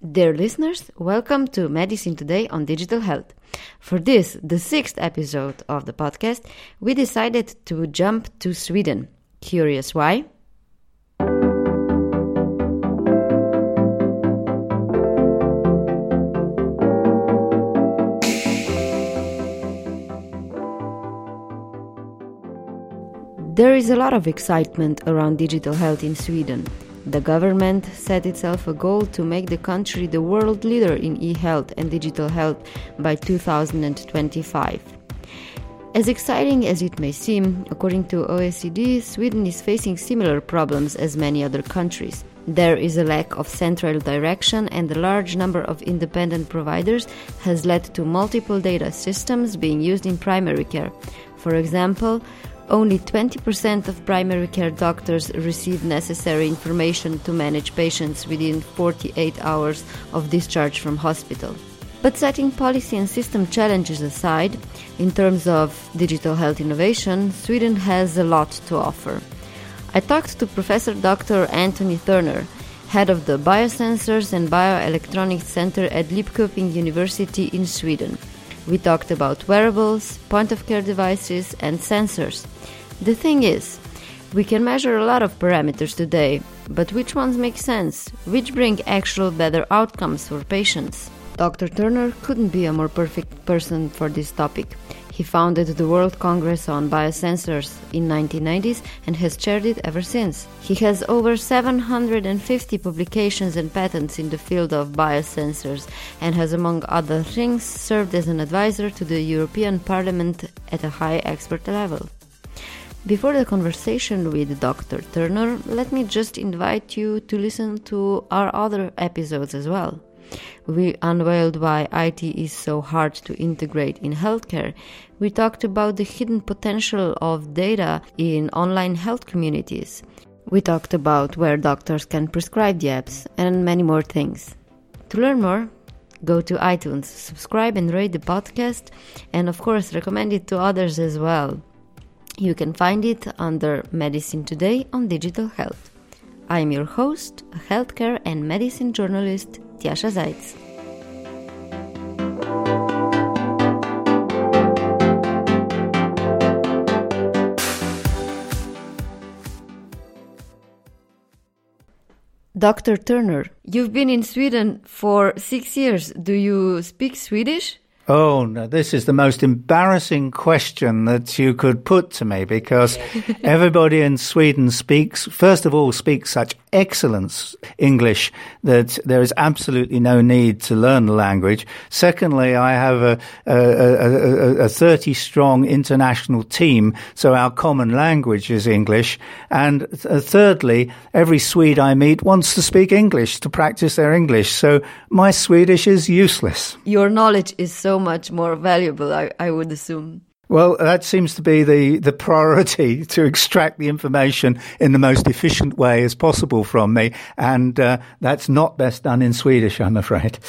Dear listeners, welcome to Medicine Today on Digital Health. For this, the sixth episode of the podcast, we decided to jump to Sweden. Curious why? There is a lot of excitement around digital health in Sweden. The government set itself a goal to make the country the world leader in e health and digital health by 2025. As exciting as it may seem, according to OECD, Sweden is facing similar problems as many other countries. There is a lack of central direction, and the large number of independent providers has led to multiple data systems being used in primary care. For example, only 20% of primary care doctors receive necessary information to manage patients within 48 hours of discharge from hospital. But setting policy and system challenges aside, in terms of digital health innovation, Sweden has a lot to offer. I talked to Professor Dr. Anthony Turner, head of the Biosensors and Bioelectronics Center at Linköping University in Sweden. We talked about wearables, point of care devices, and sensors. The thing is, we can measure a lot of parameters today, but which ones make sense? Which bring actual better outcomes for patients? Dr. Turner couldn't be a more perfect person for this topic. He founded the World Congress on Biosensors in 1990s and has chaired it ever since. He has over 750 publications and patents in the field of biosensors and has among other things served as an advisor to the European Parliament at a high expert level. Before the conversation with Dr. Turner, let me just invite you to listen to our other episodes as well. We unveiled why IT is so hard to integrate in healthcare. We talked about the hidden potential of data in online health communities. We talked about where doctors can prescribe the apps and many more things. To learn more, go to iTunes, subscribe and rate the podcast, and of course, recommend it to others as well. You can find it under Medicine Today on Digital Health. I am your host, a healthcare and medicine journalist Tjasa Zajc. Dr. Turner, you've been in Sweden for six years. Do you speak Swedish? Oh, no, this is the most embarrassing question that you could put to me because everybody in Sweden speaks, first of all, speaks such excellent English that there is absolutely no need to learn the language. Secondly, I have a, a, a, a 30 strong international team, so our common language is English. And th- uh, thirdly, every Swede I meet wants to speak English to practice their English. So my Swedish is useless. Your knowledge is so much more valuable, I, I would assume. Well, that seems to be the, the priority to extract the information in the most efficient way as possible from me. And uh, that's not best done in Swedish, I'm afraid.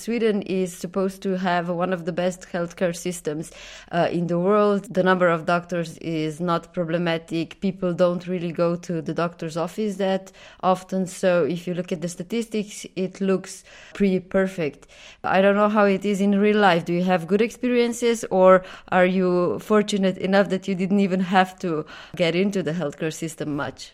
Sweden is supposed to have one of the best healthcare systems uh, in the world. The number of doctors is not problematic. People don't really go to the doctor's office that often. So if you look at the statistics, it looks pretty perfect. I don't know how it is in real life. Do you have good experiences or are you fortunate enough that you didn't even have to get into the healthcare system much?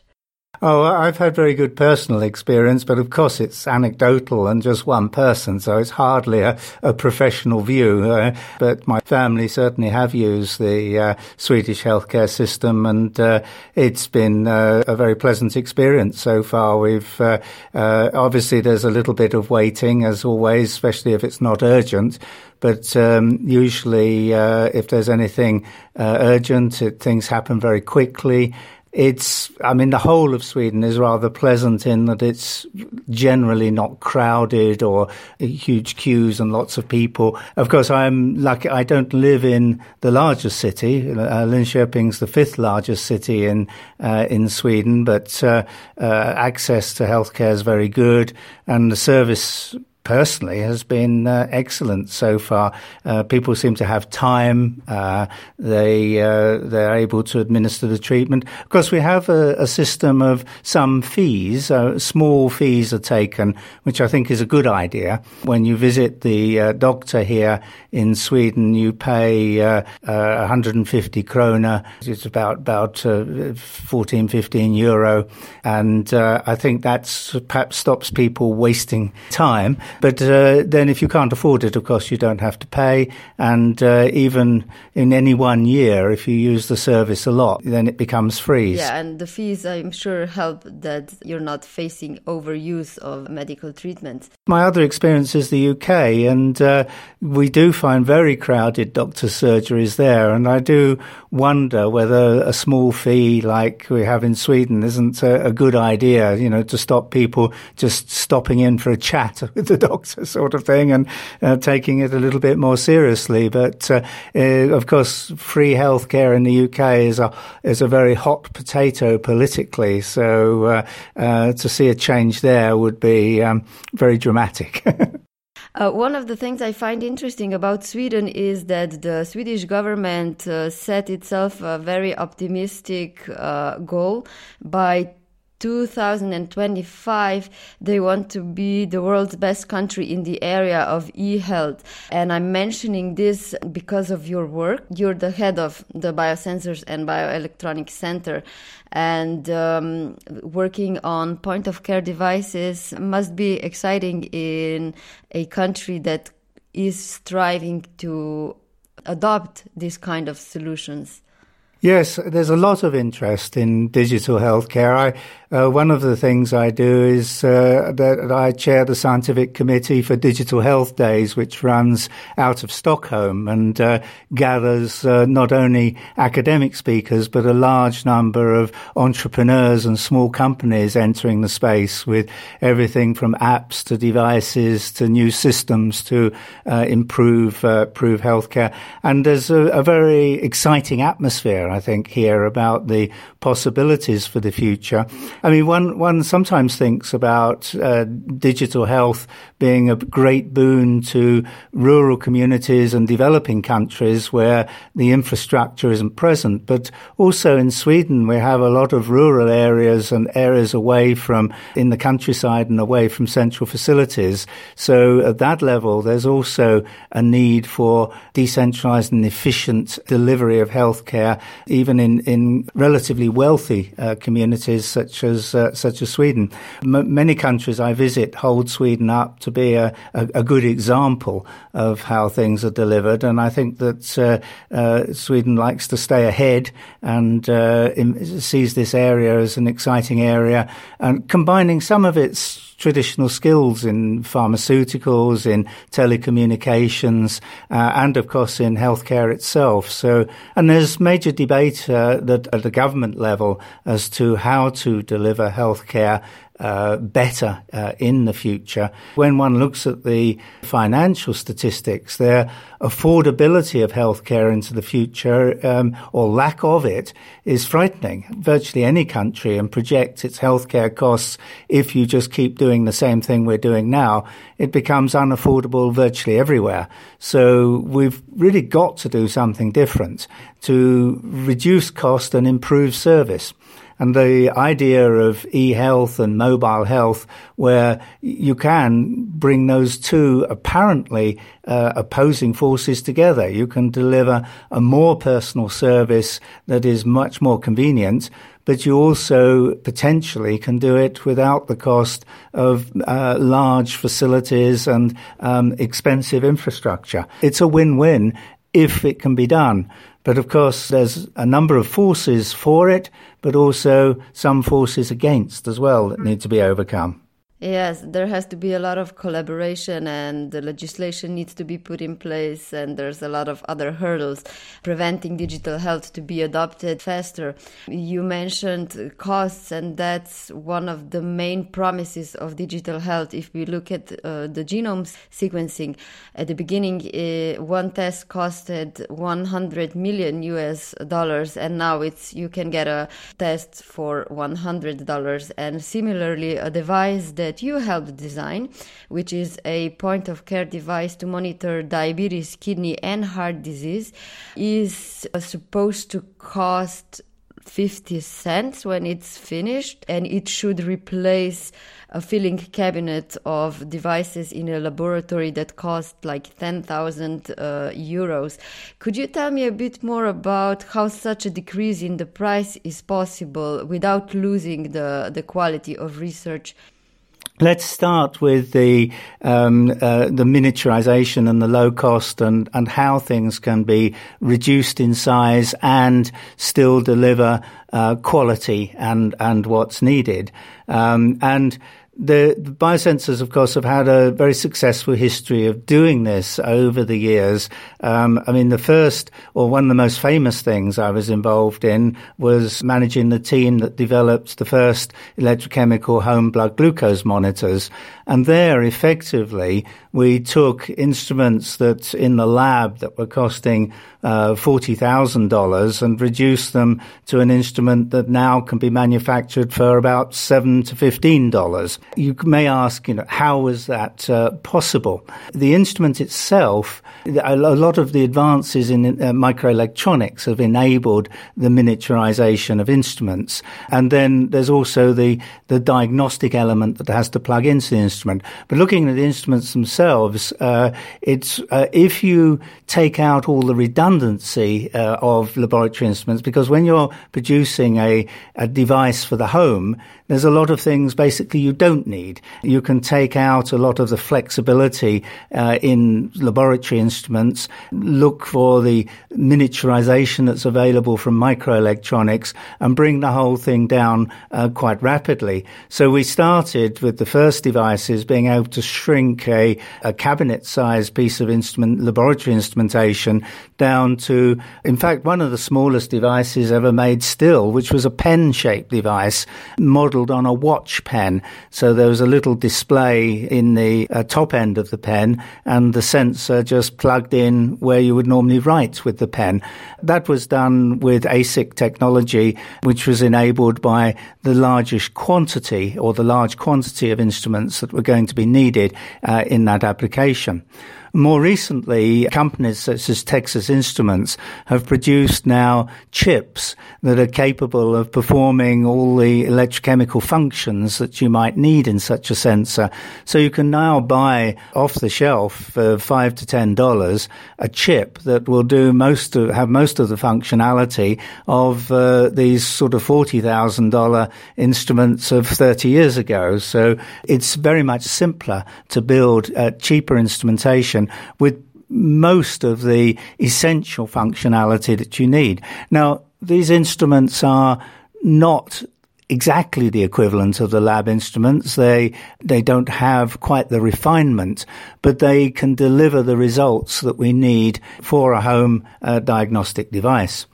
Oh, I've had very good personal experience, but of course it's anecdotal and just one person, so it's hardly a, a professional view. Uh, but my family certainly have used the uh, Swedish healthcare system, and uh, it's been uh, a very pleasant experience so far. We've uh, uh, obviously there's a little bit of waiting, as always, especially if it's not urgent. But um, usually, if there's anything urgent, it, things happen very quickly it's, I mean, the whole of Sweden is rather pleasant in that it's generally not crowded or huge queues and lots of people. Of course, I'm lucky, I don't live in the largest city. Uh, Linköping's the fifth largest city in, uh, in Sweden, but uh, uh, access to healthcare is very good and the service personally has been uh, excellent so far. Uh, people seem to have time. Uh, they uh, they're able to administer the treatment. Of course, we have a, a system of some fees. Uh, small fees are taken, which I think is a good idea. When you visit the uh, doctor here in Sweden, you pay 150 krona. It's about about 14, 15 euro, and I think that perhaps stops people wasting time. But uh, then, if you can't afford it, of course, you don't have to pay. And uh, even in any one year, if you use the service a lot, then it becomes free. Yeah, and the fees, I'm sure, help that you're not facing overuse of medical treatments. My other experience is the UK, and uh, we do find very crowded doctor surgeries there. And I do wonder whether a small fee like we have in Sweden isn't a, a good idea, you know, to stop people just stopping in for a chat with the doctor sort of thing and uh, taking it a little bit more seriously. But uh, uh, of course, free healthcare in the UK is a is a very hot potato politically. So uh, uh, to see a change there would be um, very dramatic. Uh, one of the things I find interesting about Sweden is that the Swedish government uh, set itself a very optimistic uh, goal by 2025 they want to be the world's best country in the area of e-health. And i'm mentioning this because of your work. You're the head of the biosensors and bioelectronics center. And um, working on point of care devices must be exciting in a country that is striving to adopt these kind of solutions. Yes, there's a lot of interest in digital healthcare. I uh, one of the things I do is uh, that I chair the scientific committee for Digital Health Days, which runs out of Stockholm and uh, gathers uh, not only academic speakers but a large number of entrepreneurs and small companies entering the space with everything from apps to devices to new systems to uh, improve uh, improve healthcare. And there's a, a very exciting atmosphere, I think, here about the possibilities for the future. I mean, one one sometimes thinks about uh, digital health being a great boon to rural communities and developing countries where the infrastructure isn't present. But also in Sweden, we have a lot of rural areas and areas away from in the countryside and away from central facilities. So at that level, there's also a need for decentralized and efficient delivery of healthcare, even in in relatively wealthy uh, communities such as uh, such as Sweden. M- many countries I visit hold Sweden up to be a, a, a, good example of how things are delivered, and I think that uh, uh Sweden likes to stay ahead and uh, in, sees this area as an exciting area, and combining some of its traditional skills in pharmaceuticals, in telecommunications, uh, and of course in healthcare itself. So, and there's major debate uh, that at the government level as to how to deliver healthcare uh, better uh, in the future. When one looks at the financial statistics, their affordability of healthcare into the future, um, or lack of it, is frightening. Virtually any country and projects its healthcare costs if you just keep doing the same thing we're doing now, it becomes unaffordable virtually everywhere. So we've really got to do something different to reduce cost and improve service. And the idea of e-health and mobile health, where you can bring those two apparently uh, opposing forces together. You can deliver a more personal service that is much more convenient, but you also potentially can do it without the cost of uh, large facilities and um, expensive infrastructure. It's a win-win if it can be done. But of course, there's a number of forces for it, but also some forces against as well that need to be overcome. Yes, there has to be a lot of collaboration and the legislation needs to be put in place and there's a lot of other hurdles preventing digital health to be adopted faster. You mentioned costs and that's one of the main promises of digital health. If we look at uh, the genome sequencing, at the beginning uh, one test costed 100 million US dollars and now it's you can get a test for $100 and similarly a device that that you helped design, which is a point of care device to monitor diabetes, kidney, and heart disease, is uh, supposed to cost 50 cents when it's finished and it should replace a filling cabinet of devices in a laboratory that cost like 10,000 uh, euros. Could you tell me a bit more about how such a decrease in the price is possible without losing the, the quality of research? Let's start with the um, uh, the miniaturization and the low cost and, and how things can be reduced in size and still deliver uh, quality and and what's needed. Um, and the, biosensors, of course, have had a very successful history of doing this over the years. Um, I mean, the first or one of the most famous things I was involved in was managing the team that developed the first electrochemical home blood glucose monitors. And there, effectively, we took instruments that in the lab that were costing uh, $40,000 and reduced them to an instrument that now can be manufactured for about 7 to $15. You may ask, you know, how was that uh, possible? The instrument itself, a lot of the advances in uh, microelectronics have enabled the miniaturization of instruments. And then there's also the, the diagnostic element that has to plug into the instrument. But looking at the instruments themselves, uh, it's uh, if you take out all the redundancy uh, of laboratory instruments, because when you're producing a, a device for the home, there's a lot of things basically you don't need. You can take out a lot of the flexibility uh, in laboratory instruments, look for the miniaturization that's available from microelectronics, and bring the whole thing down uh, quite rapidly. So we started with the first devices being able to shrink a, a cabinet-sized piece of instrument, laboratory instrumentation, down to, in fact, one of the smallest devices ever made still, which was a pen-shaped device, modeled on a watch pen. So there was a little display in the uh, top end of the pen, and the sensor just plugged in where you would normally write with the pen. That was done with ASIC technology, which was enabled by the largest quantity or the large quantity of instruments that were going to be needed uh, in that application. More recently, companies such as Texas Instruments have produced now chips that are capable of performing all the electrochemical functions that you might need in such a sensor. So you can now buy off the shelf for five to ten dollars a chip that will do most of, have most of the functionality of uh, these sort of forty thousand dollar instruments of thirty years ago. So it's very much simpler to build uh, cheaper instrumentation with most of the essential functionality that you need. Now, these instruments are not exactly the equivalent of the lab instruments. They they don't have quite the refinement, but they can deliver the results that we need for a home uh, diagnostic device.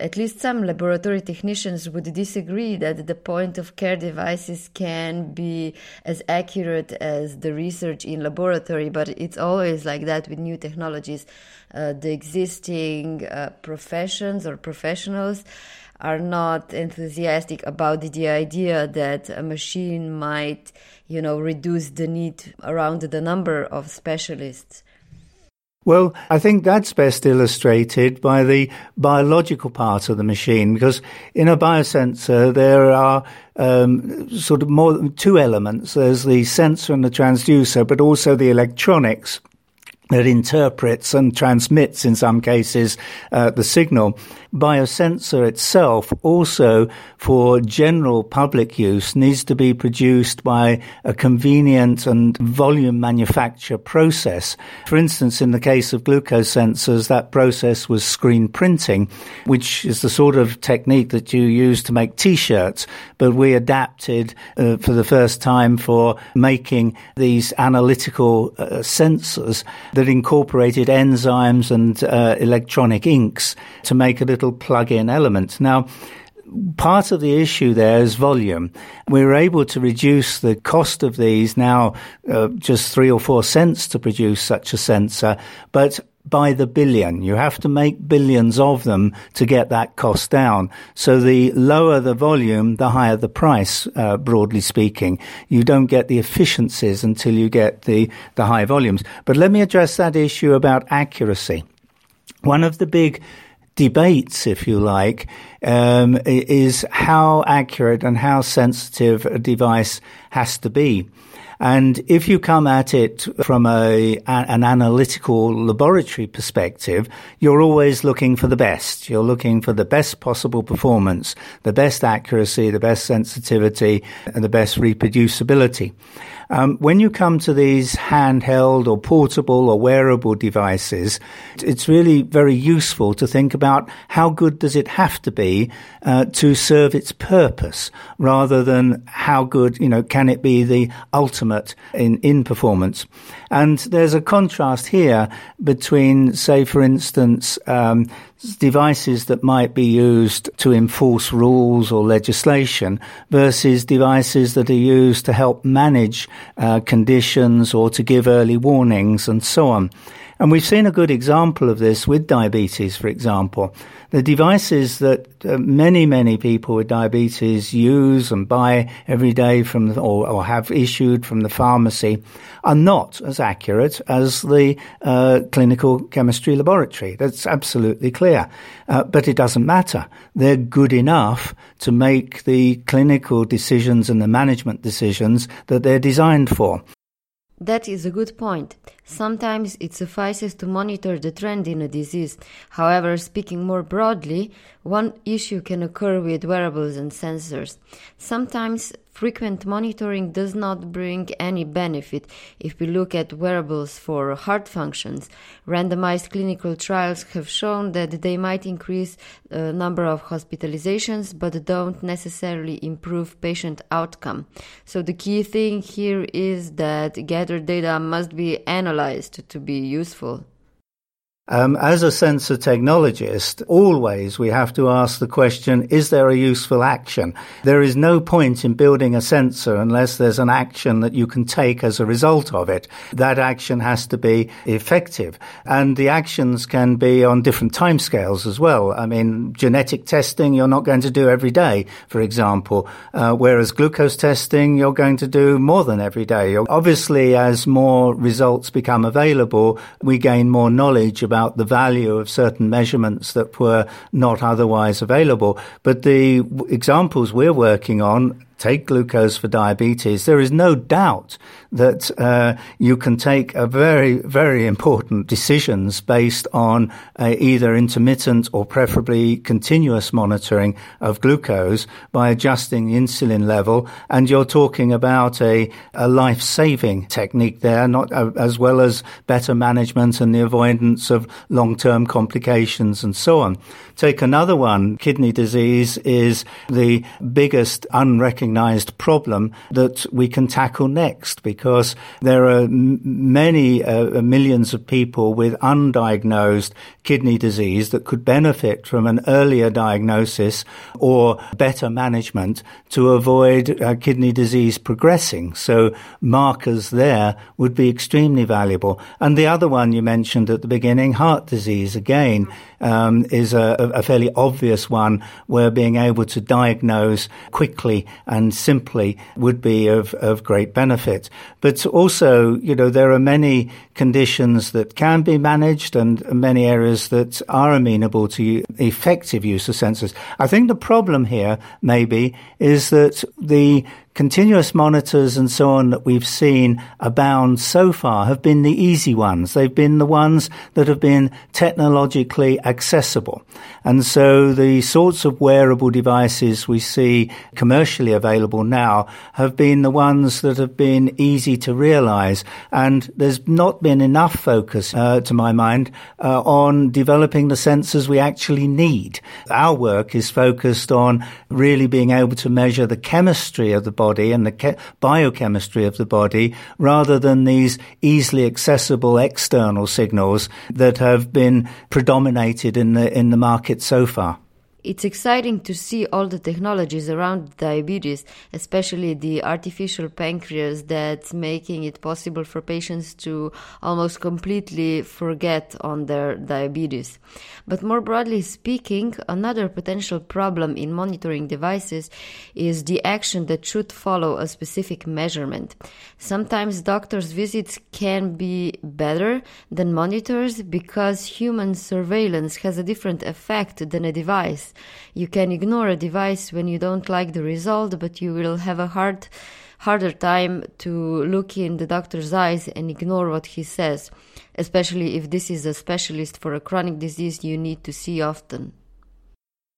At least some laboratory technicians would disagree that the point of care devices can be as accurate as the research in laboratory, but it's always like that with new technologies. Uh, the existing uh, professions or professionals are not enthusiastic about the idea that a machine might, you know, reduce the need around the number of specialists. Well, I think that's best illustrated by the biological part of the machine, because in a biosensor there are um, sort of more than two elements. There's the sensor and the transducer, but also the electronics that interprets and transmits, in some cases, uh, the signal. Biosensor itself, also for general public use, needs to be produced by a convenient and volume manufacture process. For instance, in the case of glucose sensors, that process was screen printing, which is the sort of technique that you use to make t-shirts, but we adapted uh, for the first time for making these analytical uh, sensors that incorporated enzymes and uh, electronic inks to make a little plug-in element. Now, part of the issue there is volume. We were able to reduce the cost of these now uh, just three or four cents to produce such a sensor, but by the billion. You have to make billions of them to get that cost down. So the lower the volume, the higher the price, uh, broadly speaking. You don't get the efficiencies until you get the, the high volumes. But let me address that issue about accuracy. One of the big debates, if you like, um, is how accurate and how sensitive a device has to be. And if you come at it from a, an analytical laboratory perspective, you're always looking for the best. You're looking for the best possible performance, the best accuracy, the best sensitivity, and the best reproducibility. Um, when you come to these handheld or portable or wearable devices, it's really very useful to think about how good does it have to be uh, to serve its purpose, rather than how good, you know, can it be the ultimate in, in performance. And there's a contrast here between, say, for instance, um, devices that might be used to enforce rules or legislation versus devices that are used to help manage uh, conditions or to give early warnings and so on. And we've seen a good example of this with diabetes, for example. The devices that uh, many, many people with diabetes use and buy every day from the, or, or, have issued from the pharmacy are not as accurate as the uh, clinical chemistry laboratory. That's absolutely clear. Uh, but it doesn't matter. They're good enough to make the clinical decisions and the management decisions that they're designed for. That is a good point. Sometimes it suffices to monitor the trend in a disease. However, speaking more broadly, one issue can occur with wearables and sensors. Sometimes frequent monitoring does not bring any benefit. If we look at wearables for heart functions, randomized clinical trials have shown that they might increase the number of hospitalizations but don't necessarily improve patient outcome. So the key thing here is that gathered data must be analyzed to be useful. Um, as a sensor technologist, always we have to ask the question, is there a useful action? There is no point in building a sensor unless there's an action that you can take as a result of it. That action has to be effective. And the actions can be on different timescales as well. I mean, genetic testing you're not going to do every day, for example, uh, whereas glucose testing you're going to do more than every day. Obviously, as more results become available, we gain more knowledge about about the value of certain measurements that were not otherwise available. But the examples we're working on take glucose for diabetes, there is no doubt that uh, you can take a very, very important decisions based on uh, either intermittent or preferably continuous monitoring of glucose by adjusting the insulin level. And you're talking about a, a life-saving technique there, not uh, as well as better management and the avoidance of long-term complications and so on. Take another one. Kidney disease is the biggest unrecognized problem that we can tackle next because there are m- many uh, millions of people with undiagnosed kidney disease that could benefit from an earlier diagnosis or better management to avoid uh, kidney disease progressing. So markers there would be extremely valuable. And the other one you mentioned at the beginning, heart disease, again, um, is a, a, fairly obvious one where being able to diagnose quickly and simply would be of, of great benefit. But also, you know, there are many conditions that can be managed and many areas that are amenable to effective use of sensors. I think the problem here maybe is that the continuous monitors and so on that we've seen abound so far have been the easy ones. They've been the ones that have been technologically accessible. And so the sorts of wearable devices we see commercially available now have been the ones that have been easy to realize. And there's not been enough focus, uh, to my mind, uh, on developing the sensors we actually need. Our work is focused on really being able to measure the chemistry of the body body and the ke- biochemistry of the body rather than these easily accessible external signals that have been predominated in the, in the market so far. It's exciting to see all the technologies around diabetes, especially the artificial pancreas that's making it possible for patients to almost completely forget on their diabetes. But more broadly speaking, another potential problem in monitoring devices is the action that should follow a specific measurement. Sometimes doctors' visits can be better than monitors because human surveillance has a different effect than a device. You can ignore a device when you don't like the result, but you will have a hard harder time to look in the doctor's eyes and ignore what he says, especially if this is a specialist for a chronic disease you need to see often.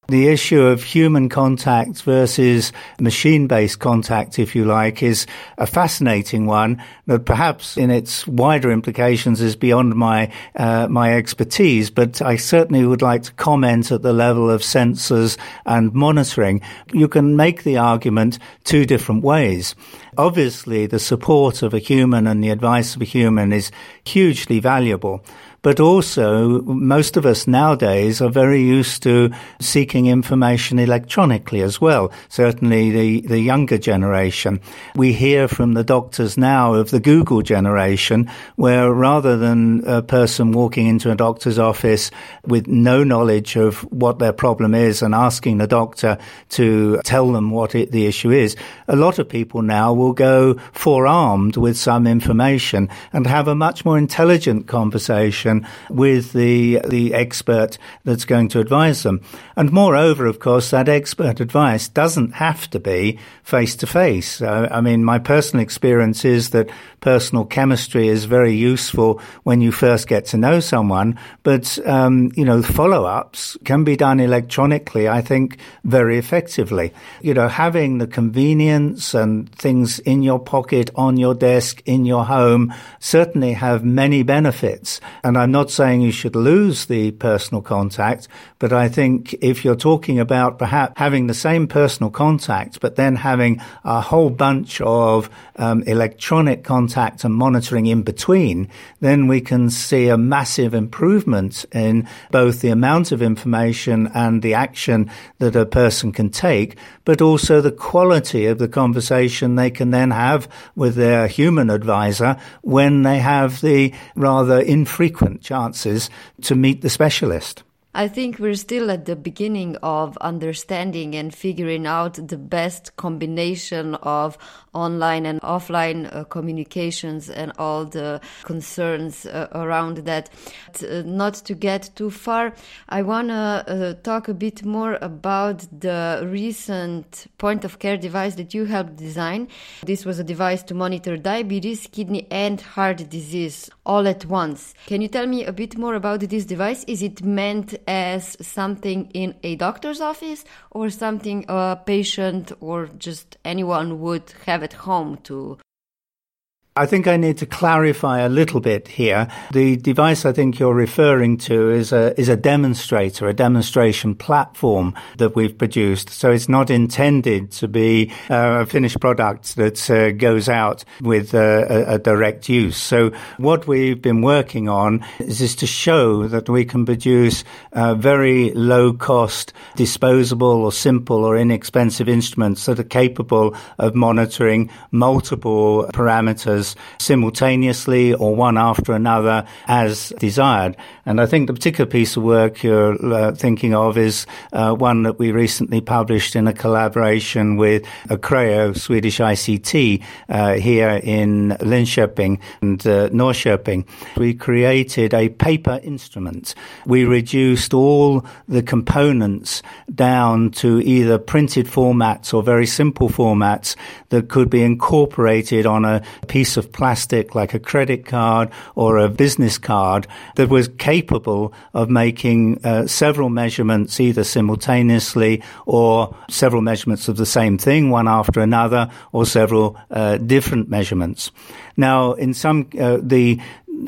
The issue of human contact versus machine based contact, if you like, is a fascinating one that perhaps in its wider implications is beyond my, uh, my expertise, but I certainly would like to comment at the level of sensors and monitoring. You can make the argument two different ways. Obviously, the support of a human and the advice of a human is hugely valuable. But also, most of us nowadays are very used to seeking information electronically as well. Certainly the, the younger generation. We hear from the doctors now of the Google generation, where rather than a person walking into a doctor's office with no knowledge of what their problem is and asking the doctor to tell them what it, the issue is, a lot of people now will go forearmed with some information and have a much more intelligent conversation with the, the expert that's going to advise them. And moreover, of course, that expert advice doesn't have to be face to face. I mean, my personal experience is that personal chemistry is very useful when you first get to know someone, but, um, you know, follow ups can be done electronically, I think, very effectively. You know, having the convenience and things in your pocket, on your desk, in your home certainly have many benefits. And I'm not saying you should lose the personal contact, but I think if you're talking about perhaps having the same personal contact, but then having a whole bunch of um, electronic contact and monitoring in between, then we can see a massive improvement in both the amount of information and the action that a person can take, but also the quality of the conversation they can then have with their human advisor when they have the rather infrequent chances to meet the specialist. I think we're still at the beginning of understanding and figuring out the best combination of online and offline uh, communications and all the concerns uh, around that. Uh, not to get too far, I want to uh, talk a bit more about the recent point of care device that you helped design. This was a device to monitor diabetes, kidney, and heart disease all at once. Can you tell me a bit more about this device? Is it meant as something in a doctor's office or something a patient or just anyone would have at home to I think I need to clarify a little bit here. The device I think you're referring to is a, is a demonstrator, a demonstration platform that we've produced. So it's not intended to be uh, a finished product that uh, goes out with uh, a, a, direct use. So what we've been working on is, is to show that we can produce very low cost, disposable or simple or inexpensive instruments that are capable of monitoring multiple parameters simultaneously or one after another as desired. And I think the particular piece of work you're uh, thinking of is uh, one that we recently published in a collaboration with Acreo Swedish ICT uh, here in Linköping and uh, Norrköping. We created a paper instrument. We reduced all the components down to either printed formats or very simple formats that could be incorporated on a piece of plastic like a credit card or a business card that was capable of making uh, several measurements either simultaneously or several measurements of the same thing, one after another, or several uh, different measurements. Now, in some, uh, the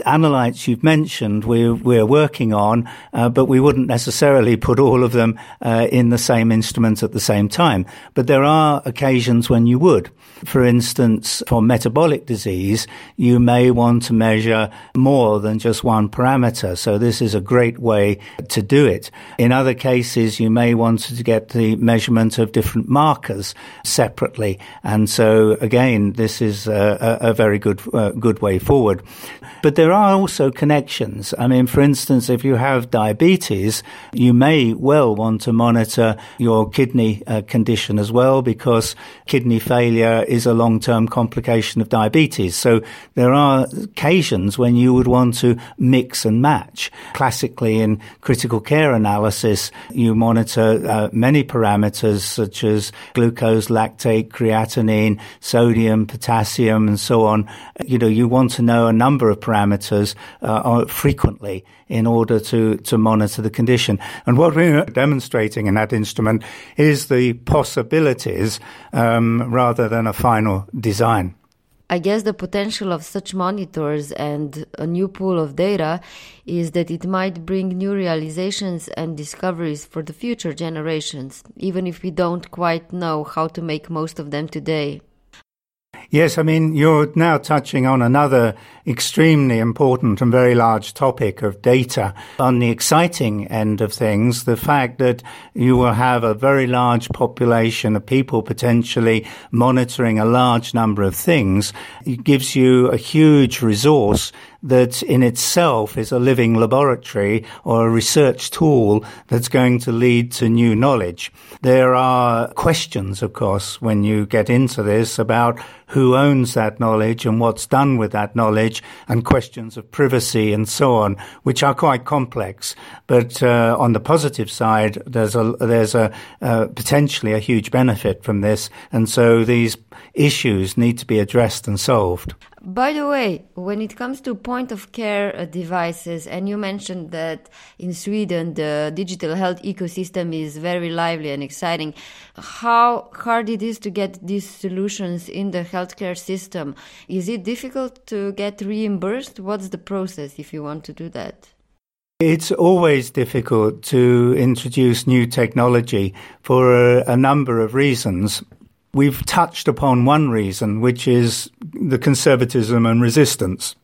analytes you've mentioned we're, we're working on, uh, but we wouldn't necessarily put all of them uh, in the same instrument at the same time. But there are occasions when you would. For instance, for metabolic disease, you may want to measure more than just one parameter. So this is a great way to do it. In other cases, you may want to get the measurement of different markers separately. And so again, this is a, a very good, uh, good way forward. But there are also connections. I mean, for instance, if you have diabetes, you may well want to monitor your kidney uh, condition as well because kidney failure is a long-term complication of diabetes. So there are occasions when you would want to mix and match. Classically in critical care analysis, you monitor uh, many parameters such as glucose, lactate, creatinine, sodium, potassium, and so on. You know, you want to know a number of parameters uh, frequently in order to, to monitor the condition. And what we're demonstrating in that instrument is the possibilities um, rather than a final design. I guess the potential of such monitors and a new pool of data is that it might bring new realizations and discoveries for the future generations, even if we don't quite know how to make most of them today. Yes, I mean, you're now touching on another extremely important and very large topic of data. On the exciting end of things, the fact that you will have a very large population of people potentially monitoring a large number of things gives you a huge resource that in itself is a living laboratory or a research tool that's going to lead to new knowledge. There are questions, of course, when you get into this about who owns that knowledge and what's done with that knowledge and questions of privacy and so on, which are quite complex. But uh, on the positive side, there's a there's a uh, potentially a huge benefit from this, and so these issues need to be addressed and solved. By the way, when it comes to point of care uh, devices, and you mentioned that in Sweden the digital health ecosystem is very lively and exciting, how hard it is to get these solutions in the healthcare system? Is it difficult to get reimbursed? What's the process if you want to do that? It's always difficult to introduce new technology for a, a number of reasons. We've touched upon one reason, which is the conservatism and resistance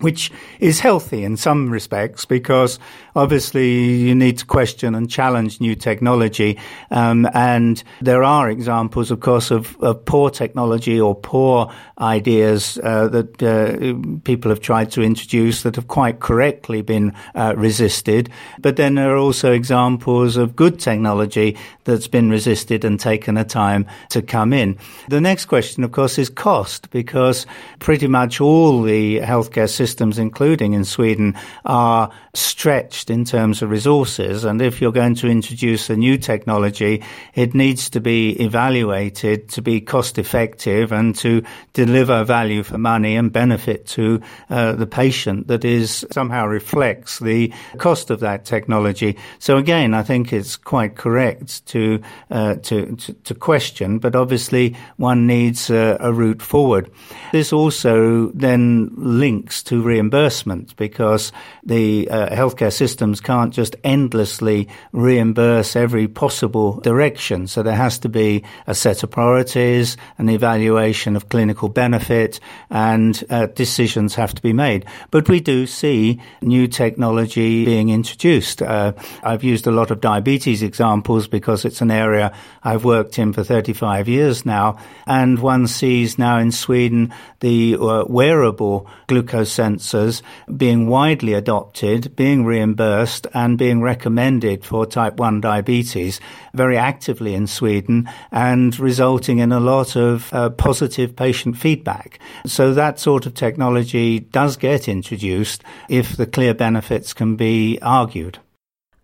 which is healthy in some respects because obviously you need to question and challenge new technology. Um, and there are examples, of course, of, of poor technology or poor ideas uh, that uh, people have tried to introduce that have quite correctly been uh, resisted. But then there are also examples of good technology that's been resisted and taken a time to come in. The next question, of course, is cost because pretty much all the healthcare systems, including in Sweden, are stretched in terms of resources. And if you're going to introduce a new technology, it needs to be evaluated to be cost effective and to deliver value for money and benefit to uh, the patient that is somehow reflects the cost of that technology. So again, I think it's quite correct to uh, to, to, to question, but obviously one needs a, a route forward. This also then links to reimbursement because the uh, healthcare systems can't just endlessly reimburse every possible direction. So there has to be a set of priorities, an evaluation of clinical benefit, and uh, decisions have to be made. But we do see new technology being introduced. Uh, I've used a lot of diabetes examples because it's an area I've worked in for 35 years now, and one sees now in Sweden the uh, wearable glucose sensors being widely adopted, being reimbursed, and being recommended for type 1 diabetes very actively in Sweden and resulting in a lot of uh, positive patient feedback. So that sort of technology does get introduced if the clear benefits can be argued.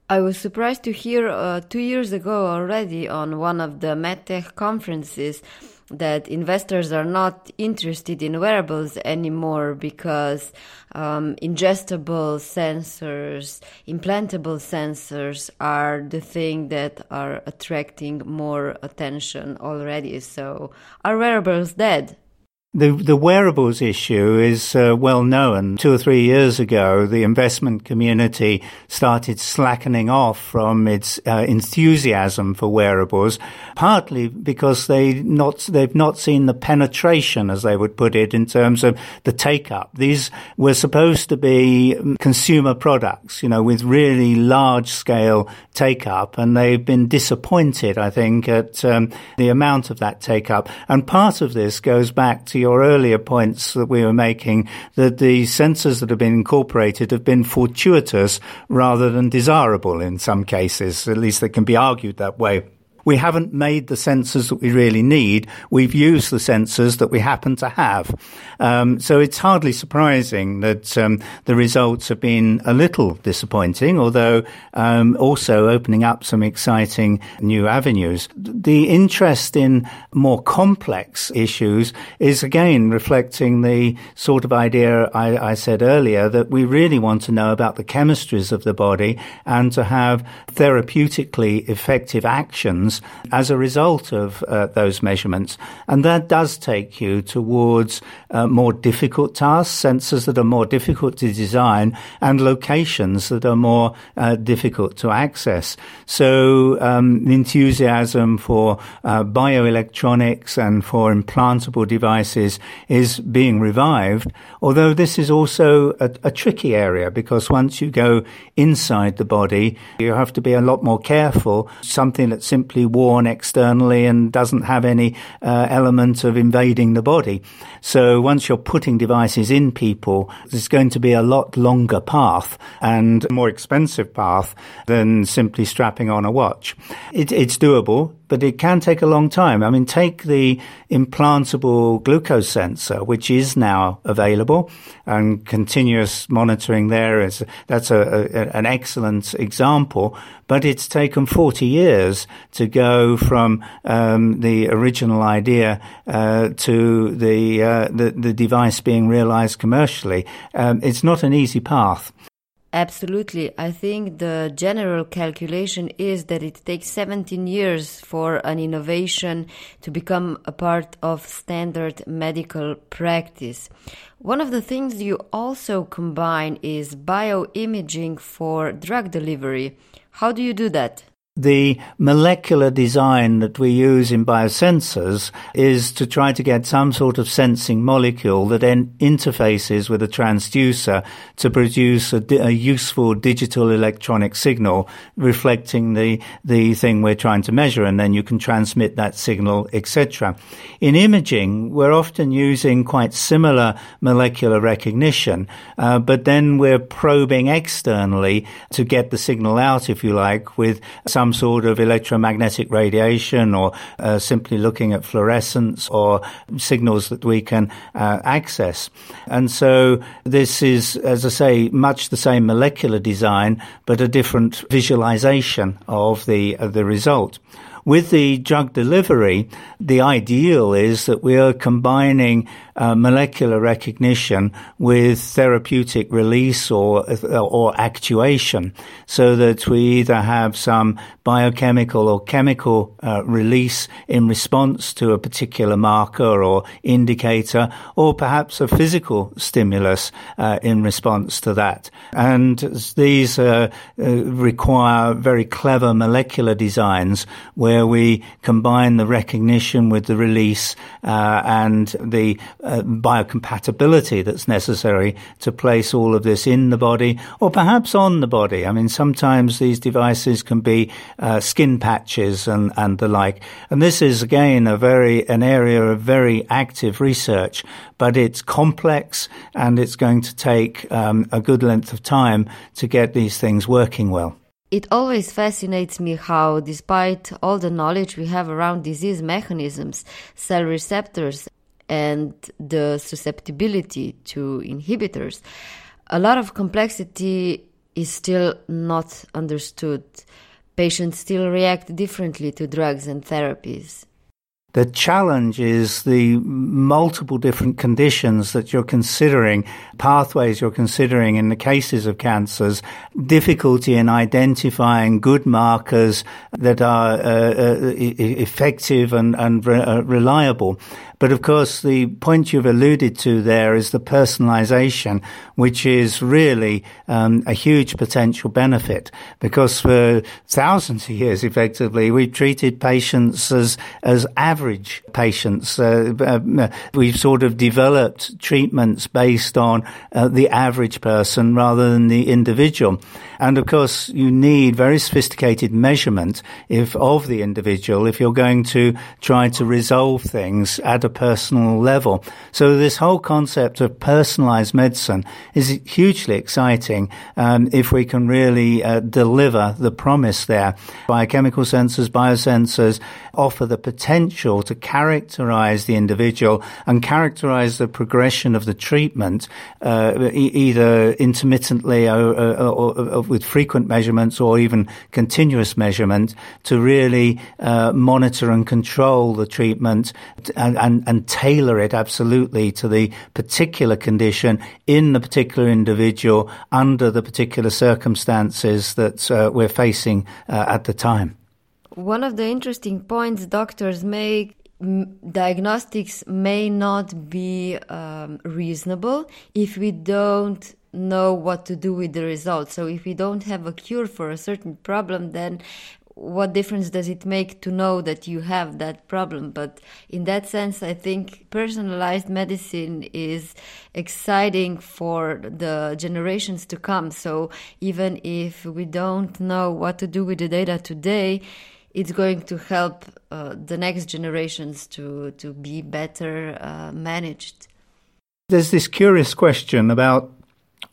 I was surprised to hear uh, two years ago already on one of the MedTech conferences that investors are not interested in wearables anymore because um, ingestible sensors, implantable sensors are the thing that are attracting more attention already. So are wearables dead? The, the wearables issue is uh, well known. Two or three years ago, the investment community started slackening off from its uh, enthusiasm for wearables, partly because they not, they've not seen the penetration, as they would put it, in terms of the take up. These were supposed to be consumer products, you know, with really large scale take up, and they've been disappointed, I think, at um, the amount of that take up. And part of this goes back to your earlier points that we were making that the sensors that have been incorporated have been fortuitous rather than desirable in some cases. At least it can be argued that way. We haven't made the sensors that we really need. We've used the sensors that we happen to have. Um, so it's hardly surprising that um, the results have been a little disappointing, although um, also opening up some exciting new avenues. The interest in more complex issues is again reflecting the sort of idea I, I said earlier that we really want to know about the chemistries of the body and to have therapeutically effective actions as a result of uh, those measurements. And that does take you towards uh, more difficult tasks, sensors that are more difficult to design, and locations that are more uh, difficult to access. So um, the enthusiasm for uh, bioelectronics and for implantable devices is being revived, although this is also a, a tricky area because once you go inside the body, you have to be a lot more careful. Something that's simply worn externally and doesn't have any uh, element of invading the body. So once you're putting devices in people, there's going to be a lot longer path and more expensive path than simply strapping on a watch. It, it's doable but it can take a long time. I mean, take the implantable glucose sensor, which is now available, and continuous monitoring there is that's a, a, an excellent example. But it's taken 40 years to go from um, the original idea uh, to the, uh, the, the device being realized commercially. Um, it's not an easy path. Absolutely. I think the general calculation is that it takes 17 years for an innovation to become a part of standard medical practice. One of the things you also combine is bioimaging for drug delivery. How do you do that? The molecular design that we use in biosensors is to try to get some sort of sensing molecule that then interfaces with a transducer to produce a, a, useful digital electronic signal reflecting the, the thing we're trying to measure and then you can transmit that signal, etc. In imaging, we're often using quite similar molecular recognition, uh, but then we're probing externally to get the signal out, if you like, with some some sort of electromagnetic radiation or uh, simply looking at fluorescence or signals that we can uh, access. And so this is, as I say, much the same molecular design, but a different visualization of the, of the result. With the drug delivery, the ideal is that we are combining uh, molecular recognition with therapeutic release or or actuation, so that we either have some biochemical or chemical uh, release in response to a particular marker or indicator, or perhaps a physical stimulus uh, in response to that. And these uh, uh, require very clever molecular designs where we combine the recognition with the release uh, and the uh, biocompatibility that's necessary to place all of this in the body or perhaps on the body. I mean, sometimes these devices can be uh, skin patches and, and the like. And this is again a very, an area of very active research, but it's complex and it's going to take um, a good length of time to get these things working well. It always fascinates me how, despite all the knowledge we have around disease mechanisms, cell receptors, and the susceptibility to inhibitors, a lot of complexity is still not understood. Patients still react differently to drugs and therapies. The challenge is the multiple different conditions that you're considering, pathways you're considering in the cases of cancers, difficulty in identifying good markers that are uh, uh, effective and, and re- uh, reliable. But of course, the point you've alluded to there is the personalization, which is really um, a huge potential benefit because for thousands of years, effectively, we treated patients as, as average patients. Uh, uh, we've sort of developed treatments based on uh, the average person rather than the individual. And of course, you need very sophisticated measurement if of the individual if you're going to try to resolve things at a personal level. So this whole concept of personalized medicine is hugely exciting um, if we can really uh, deliver the promise there. Biochemical sensors, biosensors offer the potential to characterize the individual and characterize the progression of the treatment uh, e- either intermittently or, or, or, with frequent measurements or even continuous measurement to really uh, monitor and control the treatment and, and, and tailor it absolutely to the particular condition in the particular individual under the particular circumstances that uh, we're facing uh, at the time. One of the interesting points doctors make diagnostics may not be um, reasonable if we don't know what to do with the results. So if we don't have a cure for a certain problem, then what difference does it make to know that you have that problem? But in that sense, I think personalized medicine is exciting for the generations to come. So even if we don't know what to do with the data today, it's going to help uh, the next generations to to be better uh, managed. There's this curious question about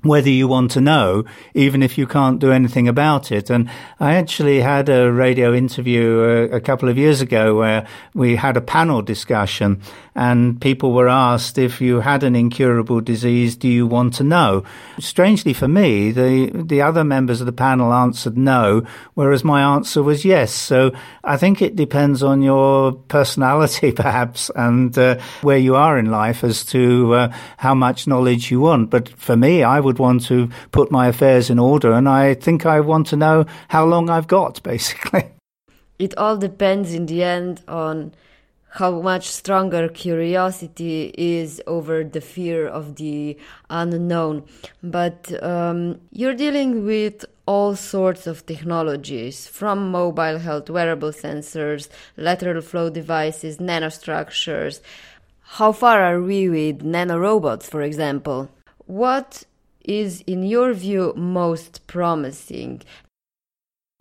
whether you want to know, even if you can't do anything about it. And I actually had a radio interview a, uh, a, couple of years ago where we had a panel discussion and people were asked if you had an incurable disease, do you want to know? Strangely for me, the, the other members of the panel answered no, whereas my answer was yes. So I think it depends on your personality, perhaps, and uh, where you are in life as to uh, how much knowledge you want. But for me, I would want to put my affairs in order, and I think I want to know how long I've got, basically. It all depends in the end on how much stronger curiosity is over the fear of the unknown. But um, you're dealing with all sorts of technologies from mobile health, wearable sensors, lateral flow devices, nanostructures. How far are we with nanorobots, for example? What is, in your view, most promising?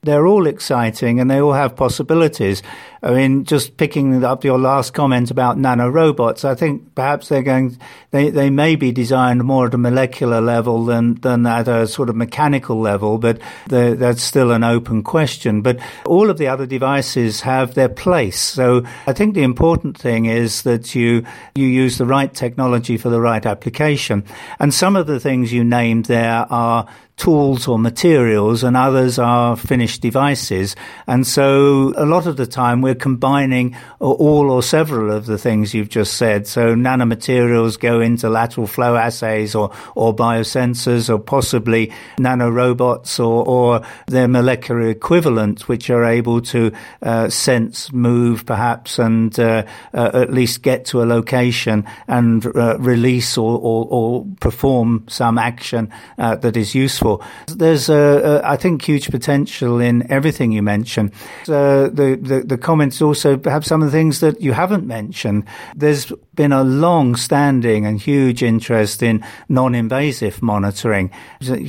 They're all exciting and they all have possibilities. I mean, just picking up your last comment about nanorobots, I think perhaps they're going, they, they may be designed more at a molecular level than, than at a sort of mechanical level, but that's still an open question. But all of the other devices have their place. So I think the important thing is that you, you use the right technology for the right application. And some of the things you named there are tools or materials and others are finished devices. And so a lot of the time we're combining all or several of the things you've just said. So nanomaterials go into lateral flow assays or, or biosensors or possibly nanorobots or, or their molecular equivalent, which are able to uh, sense, move perhaps, and uh, uh, at least get to a location and uh, release or, or, or, perform some action uh, that is useful useful. There's, I think, huge potential in everything you mention. Uh, the, the, the comments also have some of the things that you haven't mentioned. There's been a long-standing and huge interest in non-invasive monitoring.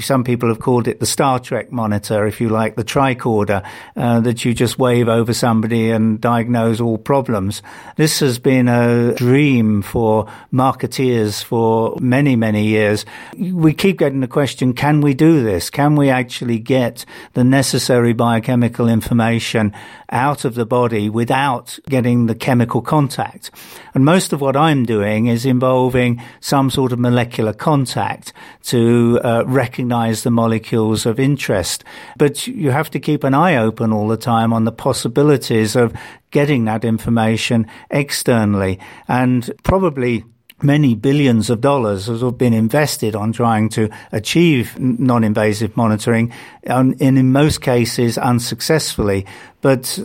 Some people have called it the Star Trek monitor, if you like, the tricorder, uh, that you just wave over somebody and diagnose all problems. This has been a dream for marketeers for many, many years. We keep getting the question, can we do this? Can we actually get the necessary biochemical information out of the body without getting the chemical contact? And most of what I'm doing is involving some sort of molecular contact to uh, recognize the molecules of interest. But you have to keep an eye open all the time on the possibilities of getting that information externally and probably many billions of dollars have been invested on trying to achieve non-invasive monitoring, and in most cases unsuccessfully. But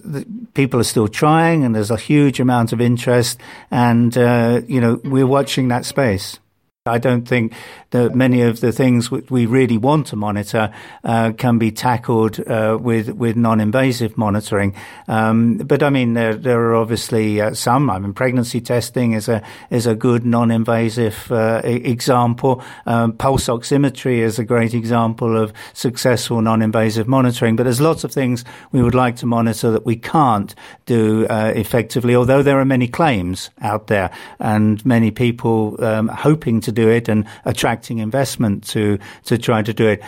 people are still trying, and there's a huge amount of interest, and uh, you know we're watching that space. I don't think that many of the things we really want to monitor uh, can be tackled uh, with with non-invasive monitoring. Um, but I mean, there, there are obviously uh, some. I mean, pregnancy testing is a is a good non-invasive uh, example. Um, pulse oximetry is a great example of successful non-invasive monitoring. But there's lots of things we would like to monitor that we can't do uh, effectively. Although there are many claims out there and many people um, hoping to do it and attracting investment to, to try to do it.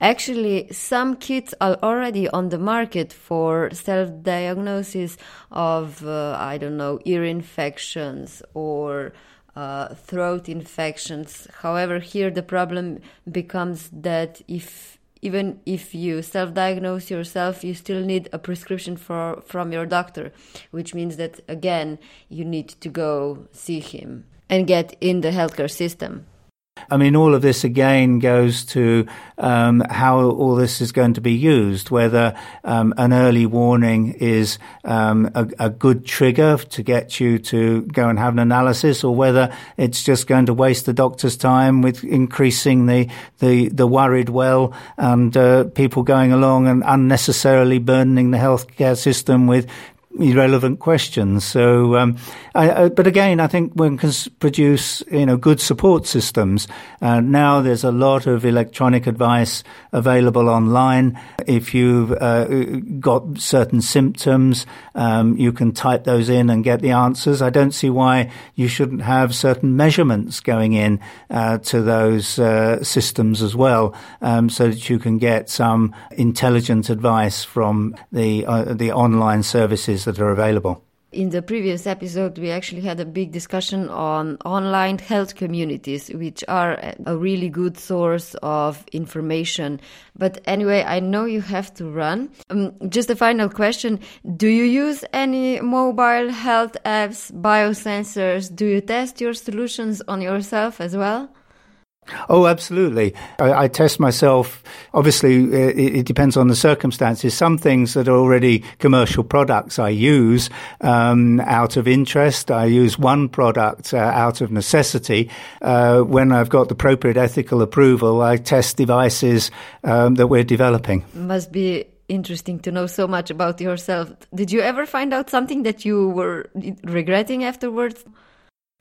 Actually, some kits are already on the market for self diagnosis of, uh, I don't know, ear infections or uh, throat infections. However, here the problem becomes that if even if you self-diagnose yourself, you still need a prescription for, from your doctor, which means that again you need to go see him and get in the healthcare system. I mean, all of this again goes to um, how all this is going to be used, whether um, an early warning is um, a, a, good trigger to get you to go and have an analysis, or whether it's just going to waste the doctor's time with increasing the, the, the worried well and uh, people going along and unnecessarily burdening the healthcare system with irrelevant questions. So, um, I, I, but again, I think one can produce you know good support systems. Uh, now there's a lot of electronic advice available online. If you've uh, got certain symptoms, um, you can type those in and get the answers. I don't see why you shouldn't have certain measurements going in uh, to those uh, systems as well, um, so that you can get some intelligent advice from the uh, the online services that are available. In the previous episode, we actually had a big discussion on online health communities, which are a really good source of information. But anyway, I know you have to run. Um, just a final question Do you use any mobile health apps, biosensors? Do you test your solutions on yourself as well? Oh, absolutely. I, I, test myself. Obviously, it, it, depends on the circumstances. Some things that are already commercial products I use um, out of interest. I use one product uh, out of necessity. Uh, when I've got the appropriate ethical approval, I test devices um, that we're developing. Must be interesting to know so much about yourself. Did you ever find out something that you were regretting afterwards?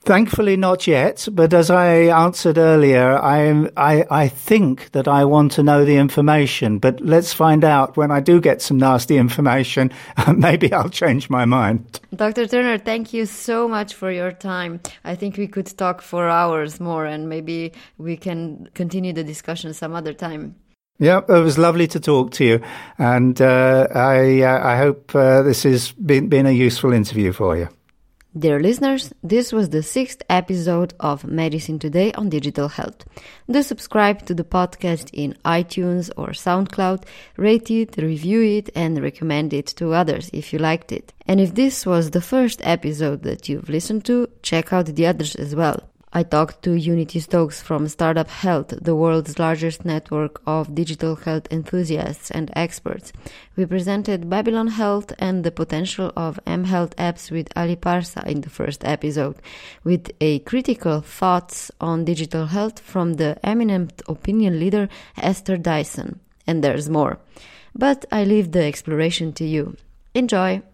Thankfully, not yet. But as I answered earlier, I, I, I think that I want to know the information. But let's find out when I do get some nasty information. Maybe I'll change my mind. Dr. Turner, thank you so much for your time. I think we could talk for hours more, and maybe we can continue the discussion some other time. Yeah, it was lovely to talk to you, and uh, I uh, I hope uh, this has been, been a useful interview for you. Dear listeners, this was the sixth episode of Medicine Today on Digital Health. Do subscribe to the podcast in iTunes or SoundCloud, rate it, review it, and recommend it to others if you liked it. And if this was the first episode that you've listened to, check out the others as well. I talked to Unity Stoakes from Startup Health, the world's largest network of digital health enthusiasts and experts. We presented Babylon Health and the potential of mHealth apps with Ali Parsa in the first episode, with a critical thoughts on digital health from the eminent opinion leader Esther Dyson. And there's more. But I leave the exploration to you. Enjoy!